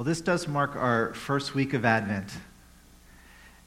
Well, this does mark our first week of Advent.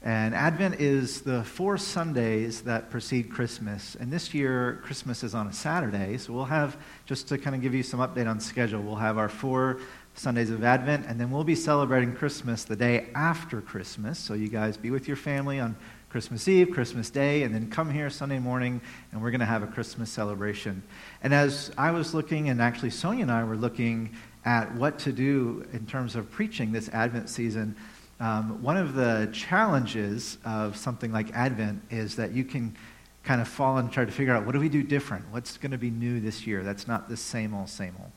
And Advent is the four Sundays that precede Christmas. And this year, Christmas is on a Saturday. So we'll have, just to kind of give you some update on schedule, we'll have our four Sundays of Advent, and then we'll be celebrating Christmas the day after Christmas. So you guys be with your family on Christmas Eve, Christmas Day, and then come here Sunday morning, and we're going to have a Christmas celebration. And as I was looking, and actually Sonia and I were looking at what to do in terms of preaching this Advent season, um, one of the challenges of something like Advent is that you can kind of fall and try to figure out what do we do different? What's going to be new this year? That's not the same old, same old.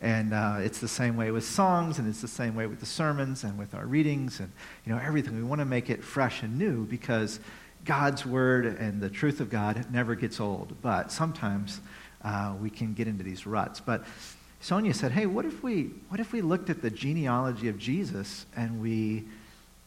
And uh, it's the same way with songs, and it's the same way with the sermons and with our readings and you know everything. We want to make it fresh and new because God's word and the truth of God never gets old. But sometimes uh, we can get into these ruts. But Sonia said, hey, what if we, what if we looked at the genealogy of Jesus and we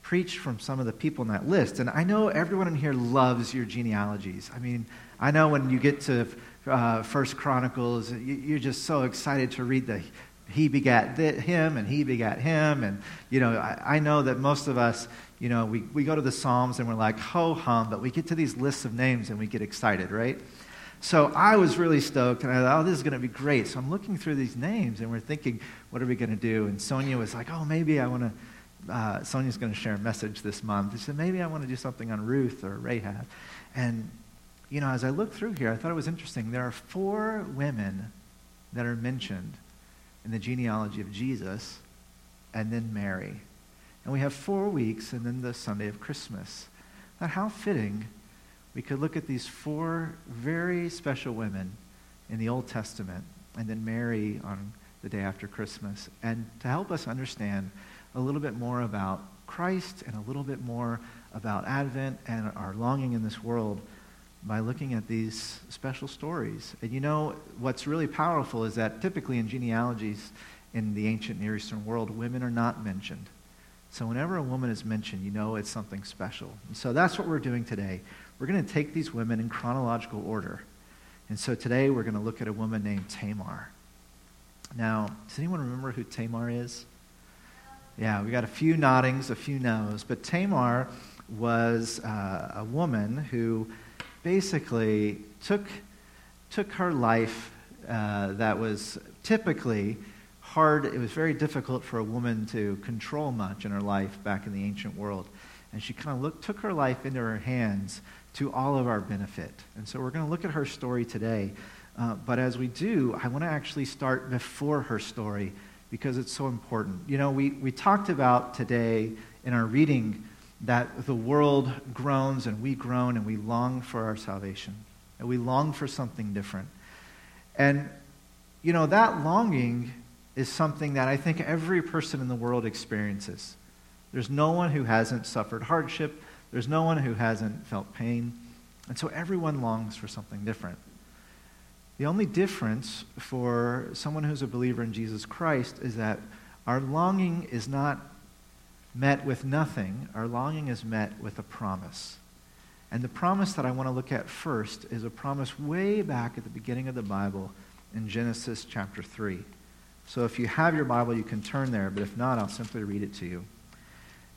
preached from some of the people in that list? And I know everyone in here loves your genealogies. I mean, I know when you get to uh, First Chronicles, you, are just so excited to read the he begat him and he begat him. And, you know, I, I know that most of us, you know, we, we go to the Psalms and we're like, ho hum, but we get to these lists of names and we get excited, right? So I was really stoked, and I thought, oh, this is going to be great. So I'm looking through these names, and we're thinking, what are we going to do? And Sonia was like, oh, maybe I want to. Uh, Sonia's going to share a message this month. She said, maybe I want to do something on Ruth or Rahab. And, you know, as I looked through here, I thought it was interesting. There are four women that are mentioned in the genealogy of Jesus, and then Mary. And we have four weeks, and then the Sunday of Christmas. Now, how fitting we could look at these four very special women in the Old Testament and then Mary on the day after Christmas, and to help us understand a little bit more about Christ and a little bit more about Advent and our longing in this world by looking at these special stories. And you know, what's really powerful is that typically in genealogies in the ancient Near Eastern world, women are not mentioned. So whenever a woman is mentioned, you know it's something special. So that's what we're doing today. We're going to take these women in chronological order. And so today we're going to look at a woman named Tamar. Now, does anyone remember who Tamar is? Yeah, we got a few noddings, a few no's. But Tamar was uh, a woman who basically took, took her life uh, that was typically hard. It was very difficult for a woman to control much in her life back in the ancient world. And she kind of took her life into her hands to all of our benefit. And so we're going to look at her story today. Uh, but as we do, I want to actually start before her story because it's so important. You know, we, we talked about today in our reading that the world groans and we groan and we long for our salvation. And we long for something different. And, you know, that longing is something that I think every person in the world experiences. There's no one who hasn't suffered hardship. There's no one who hasn't felt pain. And so everyone longs for something different. The only difference for someone who's a believer in Jesus Christ is that our longing is not met with nothing, our longing is met with a promise. And the promise that I want to look at first is a promise way back at the beginning of the Bible in Genesis chapter 3. So if you have your Bible, you can turn there, but if not, I'll simply read it to you.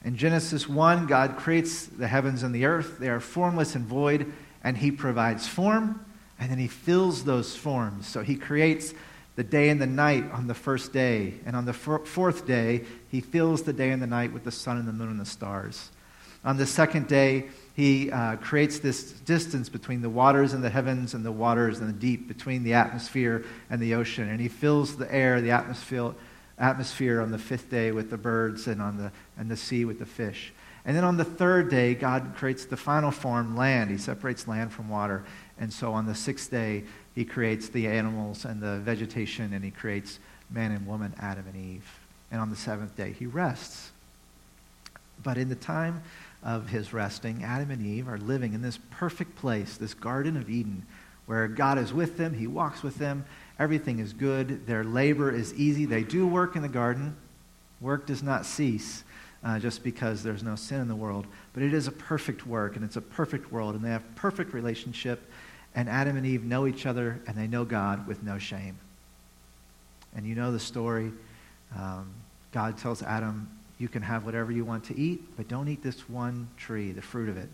In Genesis 1, God creates the heavens and the earth. They are formless and void, and He provides form, and then He fills those forms. So He creates the day and the night on the first day, and on the fourth day, He fills the day and the night with the sun and the moon and the stars. On the second day, He uh, creates this distance between the waters and the heavens and the waters and the deep, between the atmosphere and the ocean. And He fills the air, the atmosphere atmosphere on the fifth day with the birds and on the, and the sea with the fish. And then on the third day, God creates the final form, land. He separates land from water. And so on the sixth day, he creates the animals and the vegetation, and he creates man and woman, Adam and Eve. And on the seventh day, he rests. But in the time of his resting, Adam and Eve are living in this perfect place, this Garden of Eden, where God is with them, he walks with them, Everything is good. Their labor is easy. They do work in the garden. Work does not cease uh, just because there's no sin in the world. But it is a perfect work, and it's a perfect world, and they have perfect relationship. And Adam and Eve know each other, and they know God with no shame. And you know the story. Um, God tells Adam, You can have whatever you want to eat, but don't eat this one tree, the fruit of it,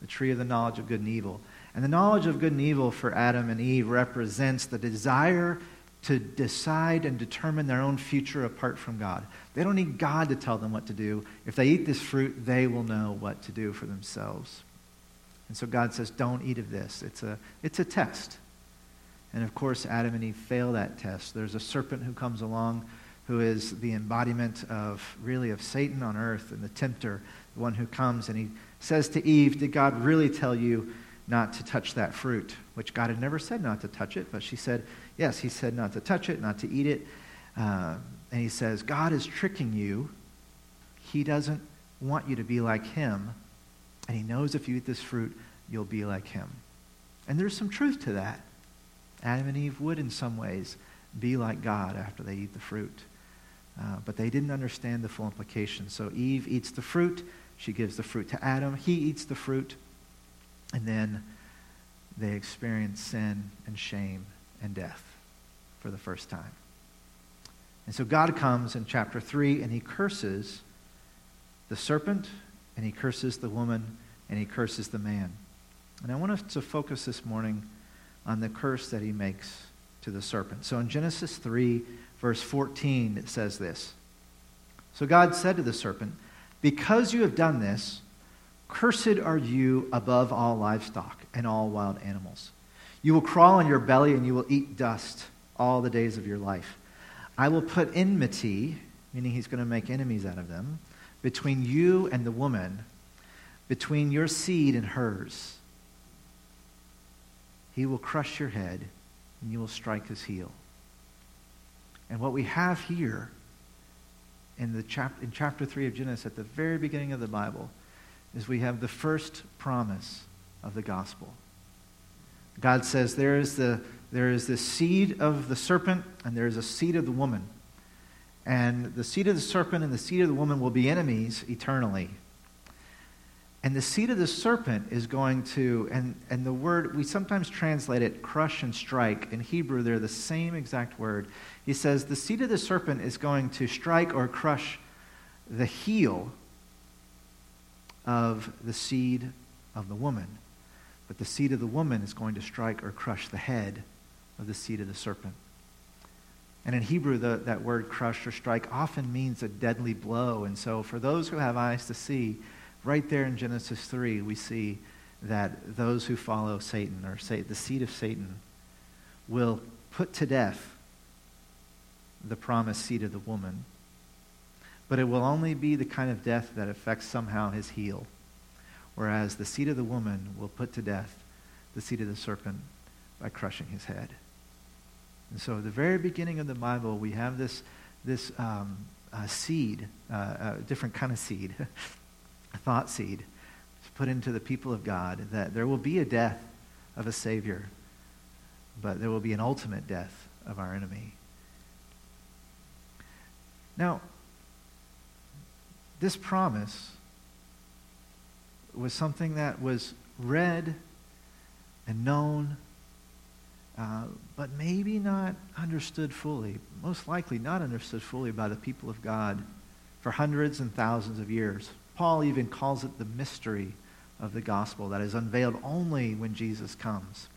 the tree of the knowledge of good and evil. And the knowledge of good and evil for Adam and Eve represents the desire to decide and determine their own future apart from God. They don't need God to tell them what to do. If they eat this fruit, they will know what to do for themselves. And so God says, Don't eat of this. It's a, it's a test. And of course, Adam and Eve fail that test. There's a serpent who comes along who is the embodiment of really of Satan on earth and the tempter, the one who comes and he says to Eve, Did God really tell you not to touch that fruit? Which God had never said not to touch it, but she said, Yes, he said not to touch it, not to eat it. Uh, and he says, God is tricking you. He doesn't want you to be like him. And he knows if you eat this fruit, you'll be like him. And there's some truth to that. Adam and Eve would, in some ways, be like God after they eat the fruit. Uh, but they didn't understand the full implications. So Eve eats the fruit. She gives the fruit to Adam. He eats the fruit. And then they experience sin and shame and death for the first time. And so God comes in chapter 3 and he curses the serpent and he curses the woman and he curses the man. And I want us to focus this morning on the curse that he makes to the serpent. So in Genesis 3, verse 14, it says this So God said to the serpent, Because you have done this, cursed are you above all livestock and all wild animals. You will crawl on your belly and you will eat dust all the days of your life. I will put enmity, meaning he's going to make enemies out of them, between you and the woman, between your seed and hers. He will crush your head, and you will strike his heel. And what we have here in, the chap- in chapter 3 of Genesis, at the very beginning of the Bible, is we have the first promise of the gospel. God says there is the, there is the seed of the serpent and there is a seed of the woman. And the seed of the serpent and the seed of the woman will be enemies eternally. And the seed of the serpent is going to, and, and the word, we sometimes translate it crush and strike. In Hebrew, they're the same exact word. He says, the seed of the serpent is going to strike or crush the heel of the seed of the woman. But the seed of the woman is going to strike or crush the head of the seed of the serpent. And in Hebrew, the, that word crush or strike often means a deadly blow. And so, for those who have eyes to see, right there in Genesis 3, we see that those who follow Satan, or say the seed of Satan, will put to death the promised seed of the woman. But it will only be the kind of death that affects somehow his heel. Whereas the seed of the woman will put to death the seed of the serpent by crushing his head. And so, at the very beginning of the Bible, we have this, this um, uh, seed, uh, a different kind of seed, a thought seed to put into the people of God that there will be a death of a Savior, but there will be an ultimate death of our enemy. Now, this promise was something that was read and known, uh, but maybe not understood fully, most likely not understood fully by the people of God for hundreds and thousands of years. Paul even calls it the mystery of the gospel that is unveiled only when Jesus comes.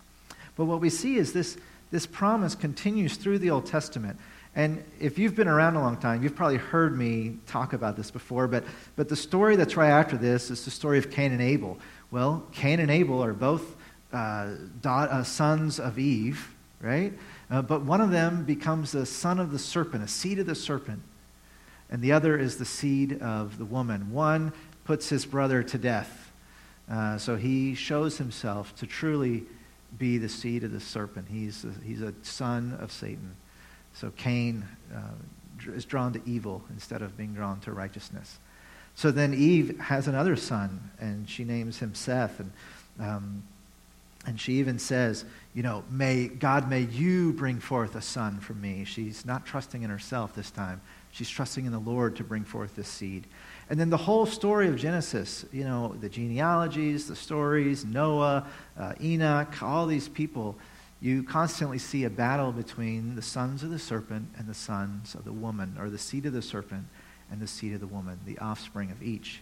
But what we see is this, this promise continues through the Old Testament. And if you've been around a long time, you've probably heard me talk about this before, but, but the story that's right after this is the story of Cain and Abel. Well, Cain and Abel are both uh, da- uh, sons of Eve, right? Uh, but one of them becomes the son of the serpent, a seed of the serpent and the other is the seed of the woman. One puts his brother to death. Uh, so he shows himself to truly be the seed of the serpent. He's a, he's a son of Satan. So Cain uh, is drawn to evil instead of being drawn to righteousness. So then Eve has another son, and she names him Seth. And, um, and she even says, you know, may God, may you bring forth a son from me. She's not trusting in herself this time. She's trusting in the Lord to bring forth this seed. And then the whole story of Genesis, you know, the genealogies, the stories, Noah, uh, Enoch, all these people, you constantly see a battle between the sons of the serpent and the sons of the woman, or the seed of the serpent and the seed of the woman, the offspring of each.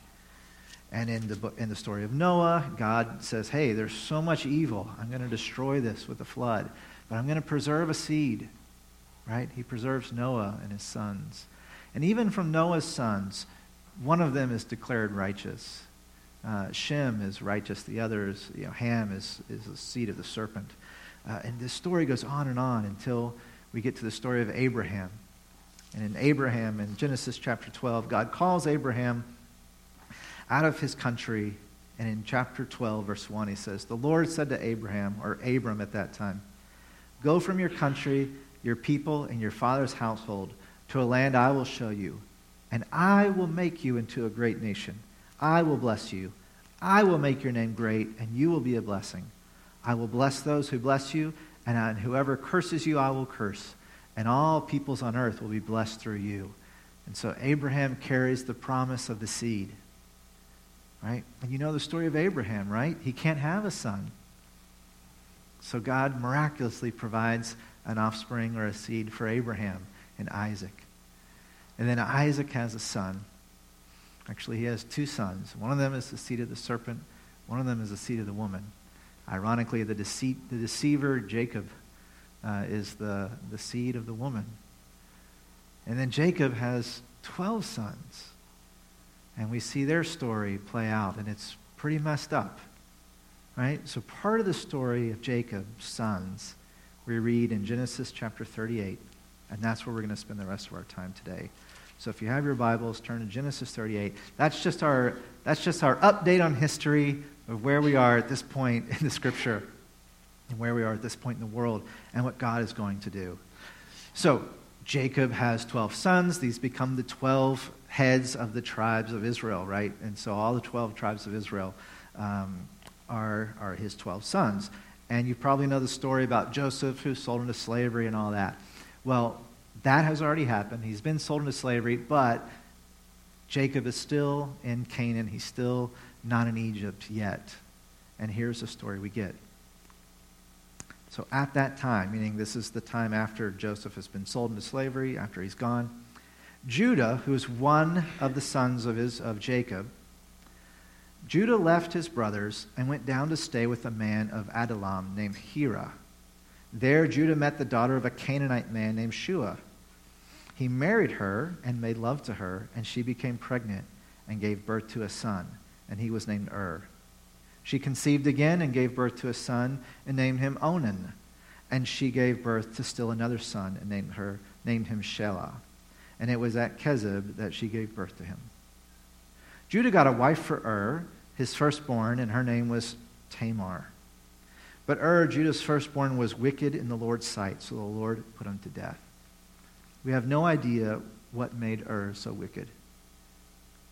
And in the, book, in the story of Noah, God says, Hey, there's so much evil. I'm going to destroy this with a flood, but I'm going to preserve a seed. Right? He preserves Noah and his sons. And even from Noah's sons, one of them is declared righteous. Uh, Shem is righteous. The other is, you know, Ham is, is the seed of the serpent. Uh, and this story goes on and on until we get to the story of Abraham. And in Abraham, in Genesis chapter 12, God calls Abraham out of his country. And in chapter 12, verse 1, he says, The Lord said to Abraham, or Abram at that time, Go from your country, your people, and your father's household to a land I will show you, and I will make you into a great nation. I will bless you. I will make your name great, and you will be a blessing. I will bless those who bless you, and uh, on whoever curses you, I will curse. And all peoples on earth will be blessed through you. And so Abraham carries the promise of the seed right? And you know the story of Abraham, right? He can't have a son. So God miraculously provides an offspring or a seed for Abraham and Isaac. And then Isaac has a son. Actually, he has two sons. One of them is the seed of the serpent, one of them is the seed of the woman. Ironically, the, deceit, the deceiver, Jacob, uh, is the, the seed of the woman. And then Jacob has 12 sons. And we see their story play out, and it's pretty messed up. Right? So, part of the story of Jacob's sons we read in Genesis chapter 38, and that's where we're going to spend the rest of our time today. So, if you have your Bibles, turn to Genesis 38. That's just our, that's just our update on history of where we are at this point in the scripture and where we are at this point in the world and what God is going to do. So, Jacob has 12 sons. These become the 12 heads of the tribes of Israel, right? And so all the 12 tribes of Israel um, are, are his 12 sons. And you probably know the story about Joseph who's sold into slavery and all that. Well, that has already happened. He's been sold into slavery, but Jacob is still in Canaan. He's still not in Egypt yet. And here's the story we get. So at that time, meaning this is the time after Joseph has been sold into slavery, after he's gone, Judah, who is one of the sons of, his, of Jacob, Judah left his brothers and went down to stay with a man of Adullam named Hira. There, Judah met the daughter of a Canaanite man named Shua. He married her and made love to her, and she became pregnant and gave birth to a son, and he was named Ur. She conceived again and gave birth to a son and named him Onan. And she gave birth to still another son and named, her, named him Shelah and it was at Kezib that she gave birth to him. Judah got a wife for Ur, his firstborn, and her name was Tamar. But Ur, Judah's firstborn, was wicked in the Lord's sight, so the Lord put him to death. We have no idea what made Ur so wicked.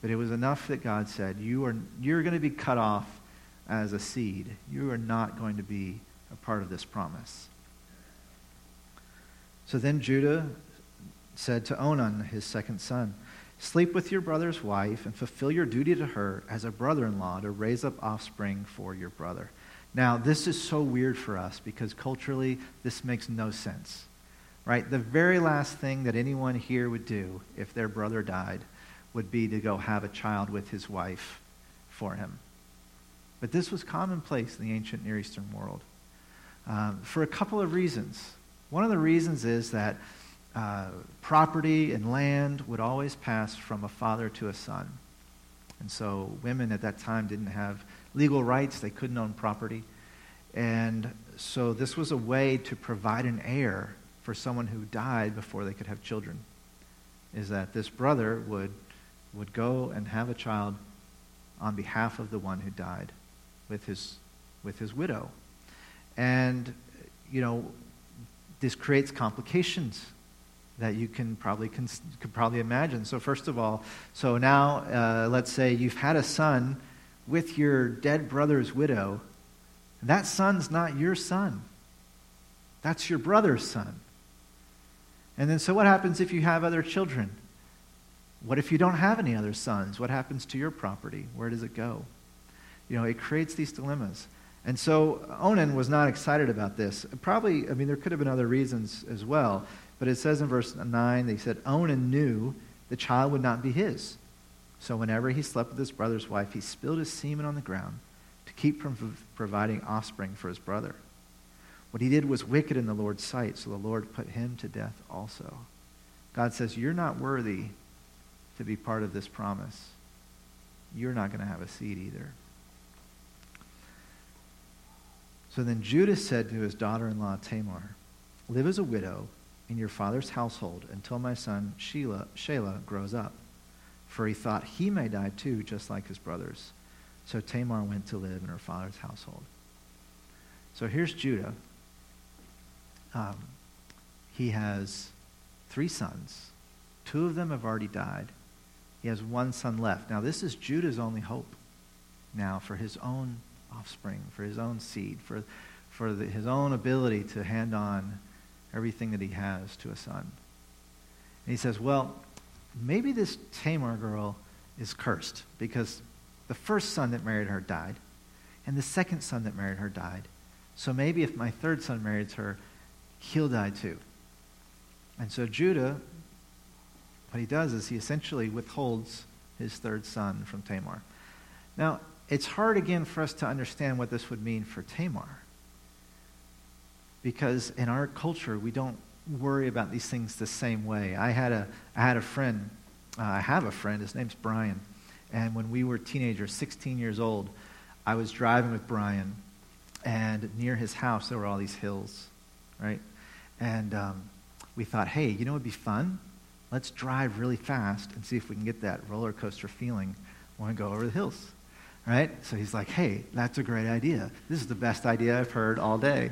But it was enough that God said, you are, You're going to be cut off as a seed. You are not going to be a part of this promise. So then Judah said to Onan, his second son, Sleep with your brother's wife and fulfill your duty to her as a brother in law to raise up offspring for your brother. Now, this is so weird for us because culturally, this makes no sense. Right? The very last thing that anyone here would do if their brother died would be to go have a child with his wife for him. But this was commonplace in the ancient Near Eastern world um, for a couple of reasons. One of the reasons is that uh, property and land would always pass from a father to a son. And so women at that time didn't have legal rights, they couldn't own property. And so this was a way to provide an heir for someone who died before they could have children. Is that this brother would, would go and have a child on behalf of the one who died with his, with his widow. And, you know, this creates complications that you can probably can, could probably imagine. So first of all, so now uh, let's say you've had a son with your dead brother's widow. That son's not your son. That's your brother's son. And then so what happens if you have other children? What if you don't have any other sons? What happens to your property? Where does it go? You know, it creates these dilemmas. And so Onan was not excited about this. Probably, I mean, there could have been other reasons as well. But it says in verse 9, they said, Onan knew the child would not be his. So whenever he slept with his brother's wife, he spilled his semen on the ground to keep from providing offspring for his brother. What he did was wicked in the Lord's sight, so the Lord put him to death also. God says, You're not worthy to be part of this promise. You're not going to have a seed either. So then Judah said to his daughter in law Tamar, Live as a widow in your father's household until my son Sheila, Shelah grows up. For he thought he may die too, just like his brothers. So Tamar went to live in her father's household. So here's Judah. Um, he has three sons. Two of them have already died. He has one son left. Now, this is Judah's only hope now for his own offspring, for his own seed, for, for the, his own ability to hand on everything that he has to a son. And he says, Well, maybe this Tamar girl is cursed because the first son that married her died, and the second son that married her died. So maybe if my third son marries her, he'll die too. And so Judah, what he does is he essentially withholds his third son from Tamar. Now, it's hard again for us to understand what this would mean for Tamar. Because in our culture, we don't worry about these things the same way. I had a, I had a friend, uh, I have a friend, his name's Brian. And when we were teenagers, 16 years old, I was driving with Brian, and near his house, there were all these hills, right? And um, we thought, hey, you know what would be fun? Let's drive really fast and see if we can get that roller coaster feeling when we go over the hills right? So he's like, hey, that's a great idea. This is the best idea I've heard all day.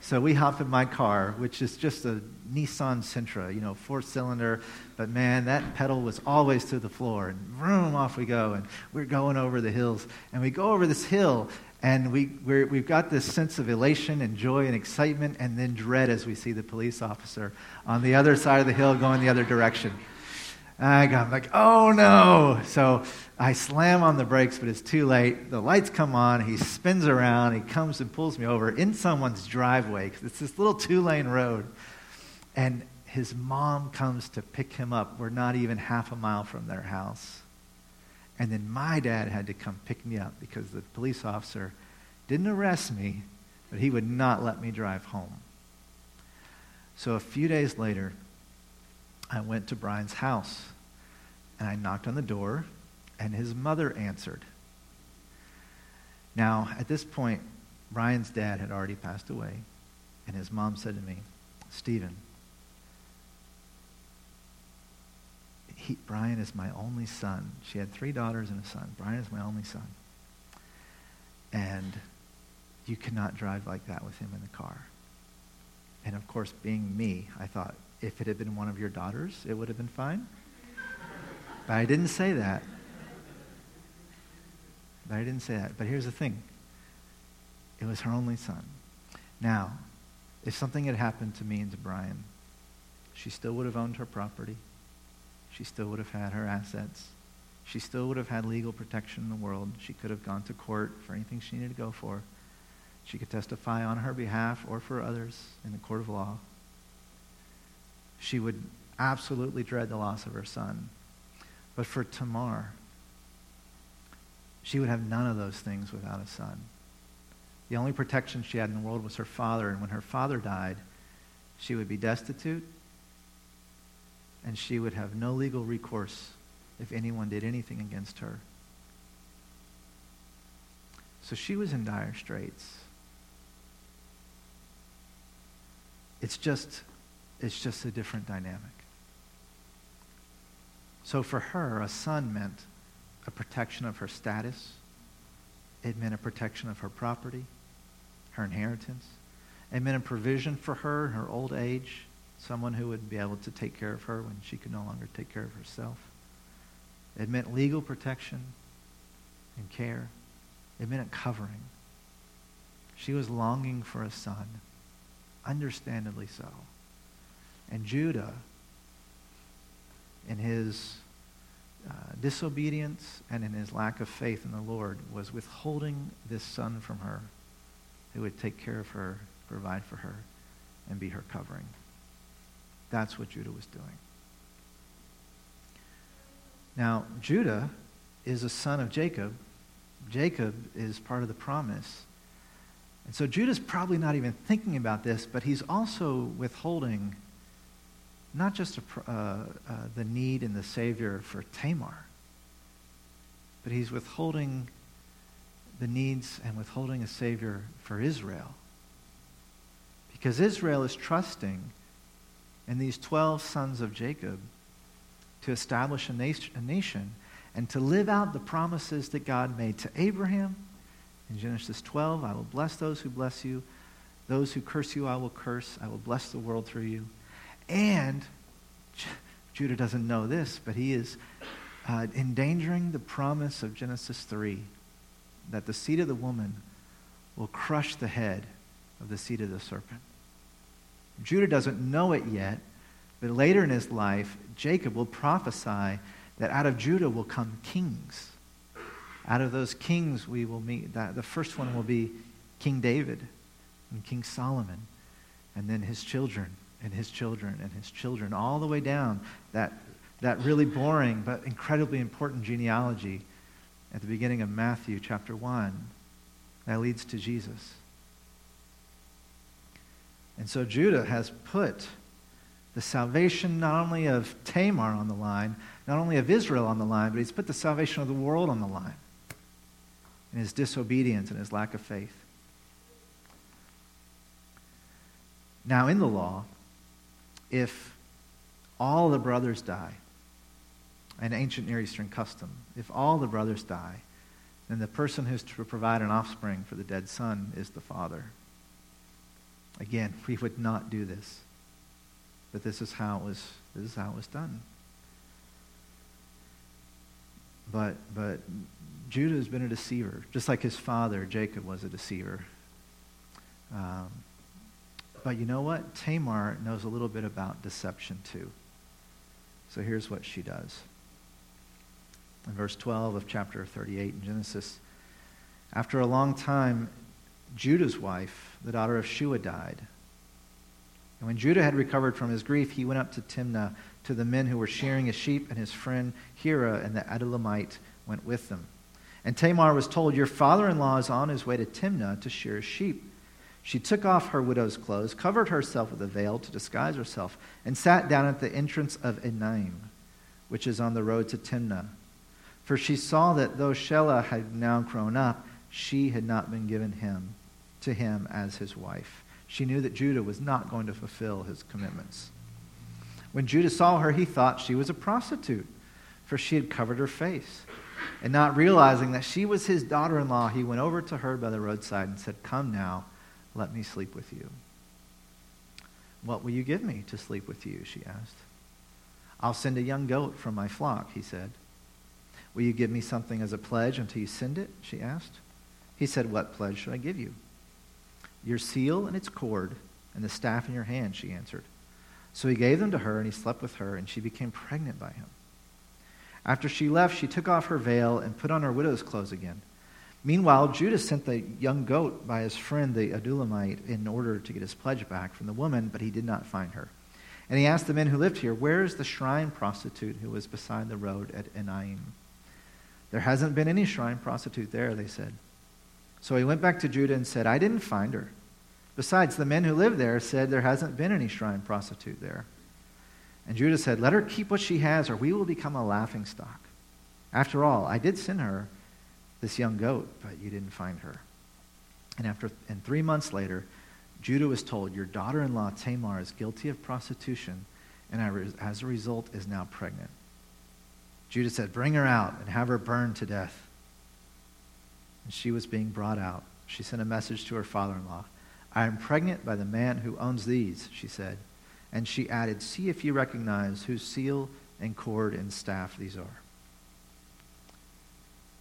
So we hop in my car, which is just a Nissan Sentra, you know, four cylinder. But man, that pedal was always to the floor, and vroom, off we go. And we're going over the hills. And we go over this hill, and we, we have got this sense of elation and joy and excitement, and then dread as we see the police officer on the other side of the hill going the other direction. I got like, oh no. So I slam on the brakes, but it's too late. The lights come on. He spins around. He comes and pulls me over in someone's driveway. It's this little two lane road. And his mom comes to pick him up. We're not even half a mile from their house. And then my dad had to come pick me up because the police officer didn't arrest me, but he would not let me drive home. So a few days later, I went to Brian's house and I knocked on the door, and his mother answered. Now, at this point, Brian's dad had already passed away, and his mom said to me, Stephen, he, Brian is my only son. She had three daughters and a son. Brian is my only son. And you cannot drive like that with him in the car. And of course, being me, I thought, if it had been one of your daughters, it would have been fine. But I didn't say that. But I didn't say that. But here's the thing it was her only son. Now, if something had happened to me and to Brian, she still would have owned her property. She still would have had her assets. She still would have had legal protection in the world. She could have gone to court for anything she needed to go for. She could testify on her behalf or for others in the court of law she would absolutely dread the loss of her son. But for Tamar, she would have none of those things without a son. The only protection she had in the world was her father, and when her father died, she would be destitute, and she would have no legal recourse if anyone did anything against her. So she was in dire straits. It's just it's just a different dynamic. So for her, a son meant a protection of her status. It meant a protection of her property, her inheritance. It meant a provision for her in her old age, someone who would be able to take care of her when she could no longer take care of herself. It meant legal protection and care. It meant a covering. She was longing for a son, understandably so. And Judah, in his uh, disobedience and in his lack of faith in the Lord, was withholding this son from her who would take care of her, provide for her, and be her covering. That's what Judah was doing. Now, Judah is a son of Jacob. Jacob is part of the promise. And so Judah's probably not even thinking about this, but he's also withholding not just a, uh, uh, the need and the Savior for Tamar, but he's withholding the needs and withholding a Savior for Israel. Because Israel is trusting in these 12 sons of Jacob to establish a, nation, a nation and to live out the promises that God made to Abraham. In Genesis 12, I will bless those who bless you. Those who curse you, I will curse. I will bless the world through you. And Judah doesn't know this, but he is uh, endangering the promise of Genesis 3 that the seed of the woman will crush the head of the seed of the serpent. Judah doesn't know it yet, but later in his life, Jacob will prophesy that out of Judah will come kings. Out of those kings, we will meet the first one will be King David and King Solomon, and then his children and his children and his children, all the way down that, that really boring but incredibly important genealogy at the beginning of Matthew chapter 1 that leads to Jesus. And so Judah has put the salvation not only of Tamar on the line, not only of Israel on the line, but he's put the salvation of the world on the line in his disobedience and his lack of faith. Now, in the law, if all the brothers die, an ancient Near Eastern custom, if all the brothers die, then the person who's to provide an offspring for the dead son is the father. Again, we would not do this. But this is how it was, this is how it was done. But, but Judah has been a deceiver, just like his father, Jacob, was a deceiver. Um, but you know what? Tamar knows a little bit about deception too. So here's what she does. In verse 12 of chapter 38 in Genesis, after a long time, Judah's wife, the daughter of Shua, died. And when Judah had recovered from his grief, he went up to Timnah to the men who were shearing his sheep, and his friend Hira and the Adullamite went with them. And Tamar was told, Your father in law is on his way to Timnah to shear his sheep. She took off her widow's clothes, covered herself with a veil to disguise herself, and sat down at the entrance of Enaim, which is on the road to Timnah. For she saw that though Shelah had now grown up, she had not been given him to him as his wife. She knew that Judah was not going to fulfill his commitments. When Judah saw her, he thought she was a prostitute, for she had covered her face. And not realizing that she was his daughter in law, he went over to her by the roadside and said, Come now, let me sleep with you. What will you give me to sleep with you? she asked. I'll send a young goat from my flock, he said. Will you give me something as a pledge until you send it? she asked. He said, What pledge should I give you? Your seal and its cord, and the staff in your hand, she answered. So he gave them to her, and he slept with her, and she became pregnant by him. After she left, she took off her veil and put on her widow's clothes again. Meanwhile, Judah sent the young goat by his friend the Adullamite in order to get his pledge back from the woman, but he did not find her. And he asked the men who lived here, Where is the shrine prostitute who was beside the road at Enaim? There hasn't been any shrine prostitute there, they said. So he went back to Judah and said, I didn't find her. Besides, the men who live there said there hasn't been any shrine prostitute there. And Judah said, Let her keep what she has, or we will become a laughing stock. After all, I did send her this young goat, but you didn't find her. And after and three months later, Judah was told, Your daughter in law Tamar is guilty of prostitution, and as a result is now pregnant. Judah said, Bring her out and have her burned to death and she was being brought out. She sent a message to her father in law. I am pregnant by the man who owns these, she said. And she added, See if you recognize whose seal and cord and staff these are.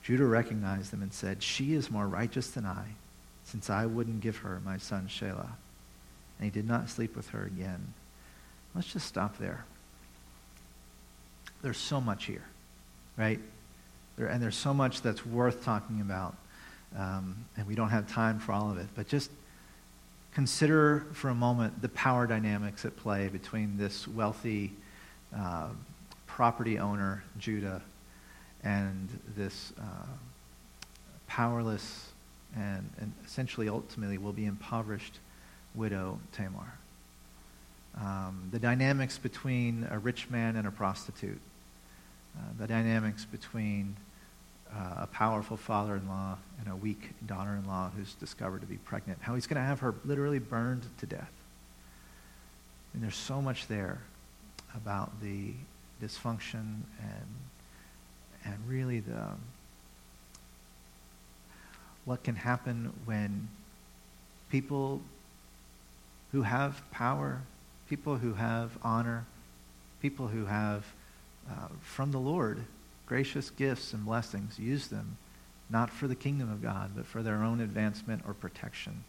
Judah recognized them and said, She is more righteous than I, since I wouldn't give her my son Shelah. And he did not sleep with her again. Let's just stop there. There's so much here, right? There, and there's so much that's worth talking about. Um, and we don't have time for all of it. But just consider for a moment the power dynamics at play between this wealthy uh, property owner, Judah, and this uh, powerless and, and, essentially ultimately will be impoverished widow Tamar. Um, the dynamics between a rich man and a prostitute, uh, the dynamics between uh, a powerful father in law and a weak daughter in law who's discovered to be pregnant, how he's going to have her literally burned to death. And there's so much there about the dysfunction and, and really the, what can happen when people who have power, people who have honor, people who have uh, from the Lord gracious gifts and blessings, use them not for the kingdom of God, but for their own advancement or protection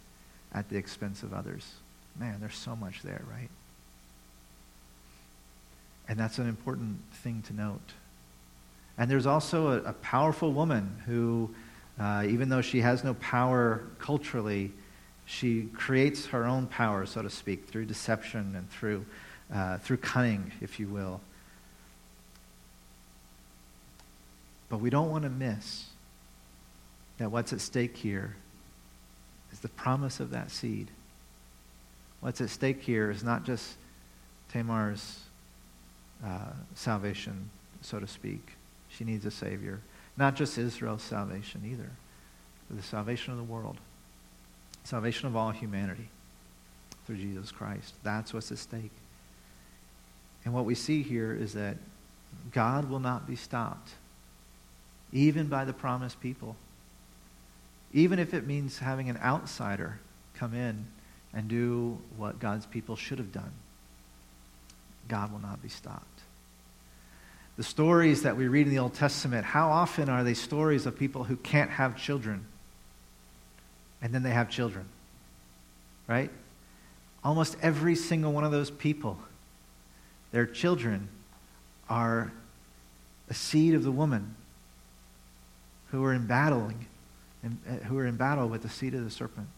at the expense of others. Man, there's so much there, right? And that's an important thing to note. And there's also a, a powerful woman who, uh, even though she has no power culturally, she creates her own power, so to speak, through deception and through, uh, through cunning, if you will. But we don't want to miss that what's at stake here is the promise of that seed. What's at stake here is not just Tamar's uh, salvation, so to speak. She needs a Savior. Not just Israel's salvation either, but the salvation of the world, salvation of all humanity through Jesus Christ. That's what's at stake. And what we see here is that God will not be stopped even by the promised people. Even if it means having an outsider come in and do what God's people should have done, God will not be stopped. The stories that we read in the Old Testament, how often are they stories of people who can't have children and then they have children? Right? Almost every single one of those people, their children are a seed of the woman who are in battling, in, uh, who are in battle with the seed of the serpent.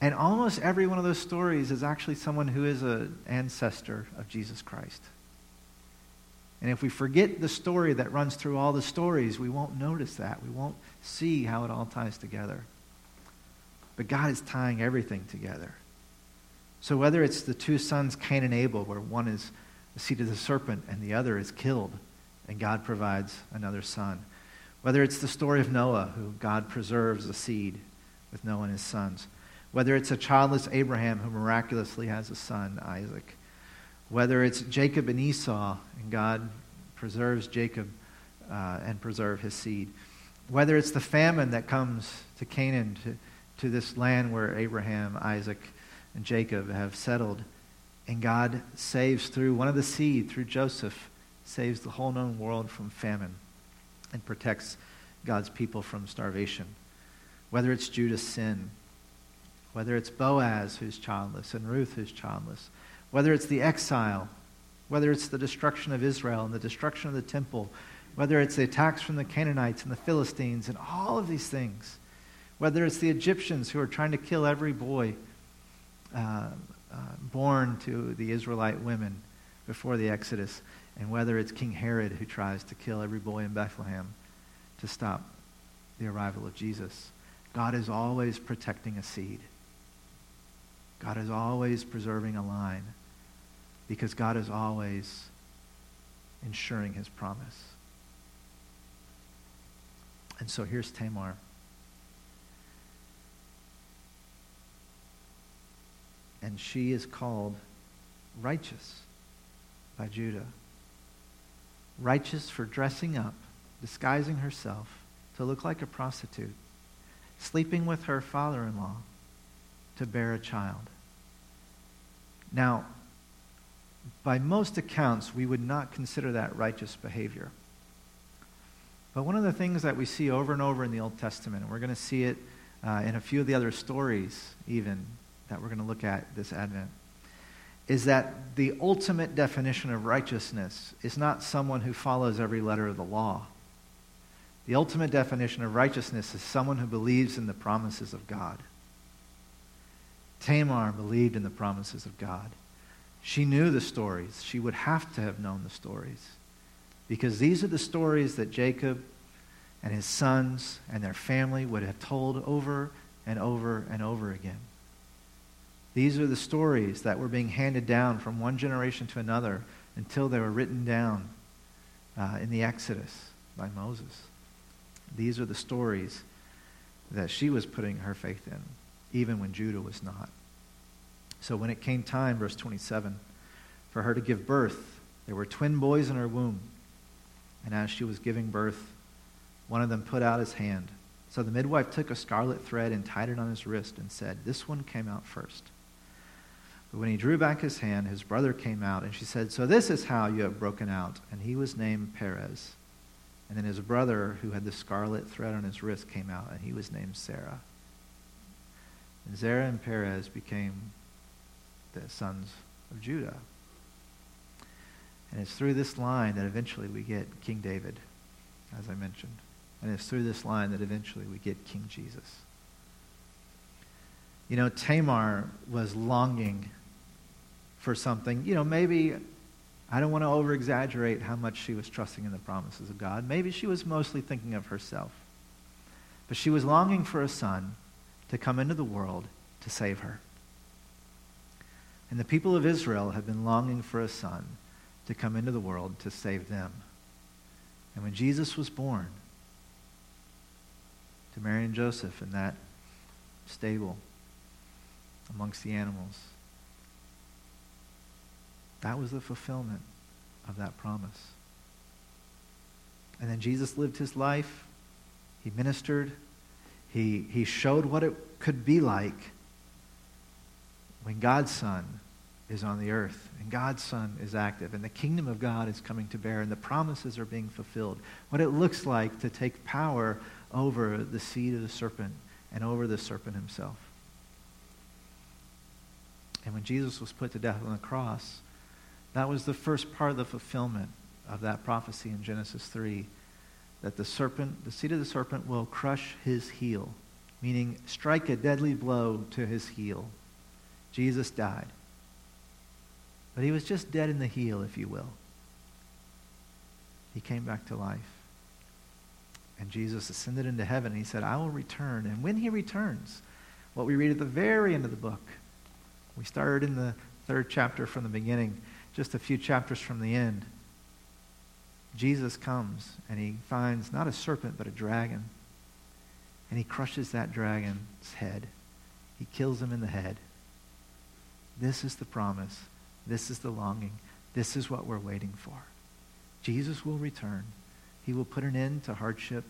And almost every one of those stories is actually someone who is an ancestor of Jesus Christ. And if we forget the story that runs through all the stories, we won't notice that. We won't see how it all ties together. But God is tying everything together. So whether it's the two sons, Cain and Abel, where one is the seed of the serpent and the other is killed, and God provides another son, whether it's the story of Noah, who God preserves a seed with Noah and his sons. Whether it's a childless Abraham who miraculously has a son, Isaac. Whether it's Jacob and Esau, and God preserves Jacob uh, and preserve his seed. Whether it's the famine that comes to Canaan, to, to this land where Abraham, Isaac, and Jacob have settled, and God saves through one of the seed, through Joseph, saves the whole known world from famine and protects God's people from starvation. Whether it's Judah's sin, whether it's Boaz who's childless and Ruth who's childless, whether it's the exile, whether it's the destruction of Israel and the destruction of the temple, whether it's the attacks from the Canaanites and the Philistines and all of these things, whether it's the Egyptians who are trying to kill every boy uh, uh, born to the Israelite women before the Exodus, and whether it's King Herod who tries to kill every boy in Bethlehem to stop the arrival of Jesus. God is always protecting a seed. God is always preserving a line because God is always ensuring his promise. And so here's Tamar. And she is called righteous by Judah righteous for dressing up, disguising herself to look like a prostitute, sleeping with her father in law to bear a child. Now, by most accounts, we would not consider that righteous behavior. But one of the things that we see over and over in the Old Testament, and we're going to see it uh, in a few of the other stories, even that we're going to look at this Advent, is that the ultimate definition of righteousness is not someone who follows every letter of the law. The ultimate definition of righteousness is someone who believes in the promises of God. Tamar believed in the promises of God. She knew the stories. She would have to have known the stories. Because these are the stories that Jacob and his sons and their family would have told over and over and over again. These are the stories that were being handed down from one generation to another until they were written down uh, in the Exodus by Moses. These are the stories that she was putting her faith in, even when Judah was not. So when it came time, verse 27, for her to give birth, there were twin boys in her womb. And as she was giving birth, one of them put out his hand. So the midwife took a scarlet thread and tied it on his wrist and said, This one came out first. But when he drew back his hand, his brother came out, and she said, So this is how you have broken out. And he was named Perez. And then his brother, who had the scarlet thread on his wrist, came out, and he was named Zerah. And Zerah and Perez became the sons of Judah. And it's through this line that eventually we get King David, as I mentioned. And it's through this line that eventually we get King Jesus. You know, Tamar was longing for something. You know, maybe, I don't want to over exaggerate how much she was trusting in the promises of God. Maybe she was mostly thinking of herself. But she was longing for a son to come into the world to save her. And the people of Israel have been longing for a son to come into the world to save them. And when Jesus was born to Mary and Joseph in that stable amongst the animals, that was the fulfillment of that promise. And then Jesus lived his life. He ministered. He, he showed what it could be like when God's Son is on the earth and God's Son is active and the kingdom of God is coming to bear and the promises are being fulfilled. What it looks like to take power over the seed of the serpent and over the serpent himself. And when Jesus was put to death on the cross, that was the first part of the fulfillment of that prophecy in Genesis 3 that the serpent, the seed of the serpent, will crush his heel, meaning strike a deadly blow to his heel. Jesus died. But he was just dead in the heel, if you will. He came back to life. And Jesus ascended into heaven, and he said, I will return. And when he returns, what we read at the very end of the book, we started in the third chapter from the beginning, just a few chapters from the end. Jesus comes, and he finds not a serpent, but a dragon. And he crushes that dragon's head. He kills him in the head. This is the promise. This is the longing. This is what we're waiting for. Jesus will return. He will put an end to hardship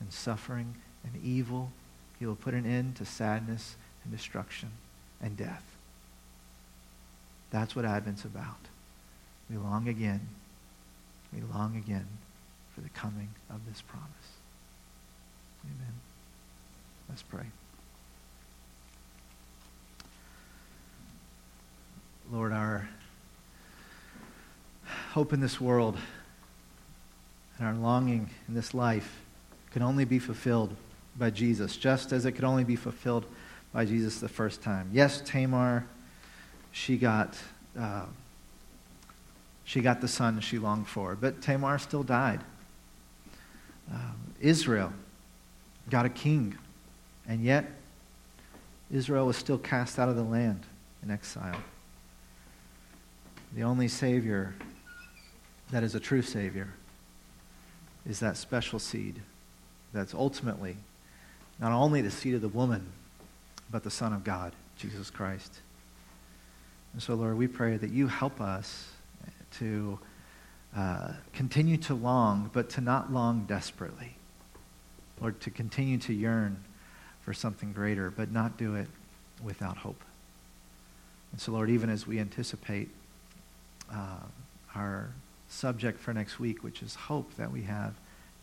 and suffering and evil. He will put an end to sadness and destruction and death. That's what Advent's about. We long again. We long again for the coming of this promise. Amen. Let's pray. Lord, our hope in this world and our longing in this life can only be fulfilled by Jesus, just as it could only be fulfilled by Jesus the first time. Yes, Tamar, she got, uh, she got the son she longed for, but Tamar still died. Um, Israel got a king, and yet Israel was still cast out of the land in exile. The only Savior that is a true Savior is that special seed that's ultimately not only the seed of the woman, but the Son of God, Jesus Christ. And so, Lord, we pray that you help us to uh, continue to long, but to not long desperately. Lord, to continue to yearn for something greater, but not do it without hope. And so, Lord, even as we anticipate uh, our subject for next week, which is hope that we have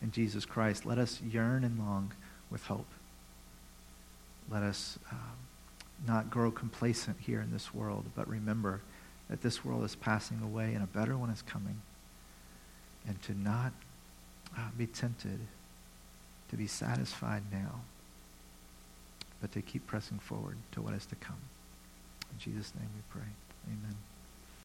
in Jesus Christ. Let us yearn and long with hope. Let us um, not grow complacent here in this world, but remember that this world is passing away and a better one is coming. And to not uh, be tempted to be satisfied now, but to keep pressing forward to what is to come. In Jesus' name we pray. Amen.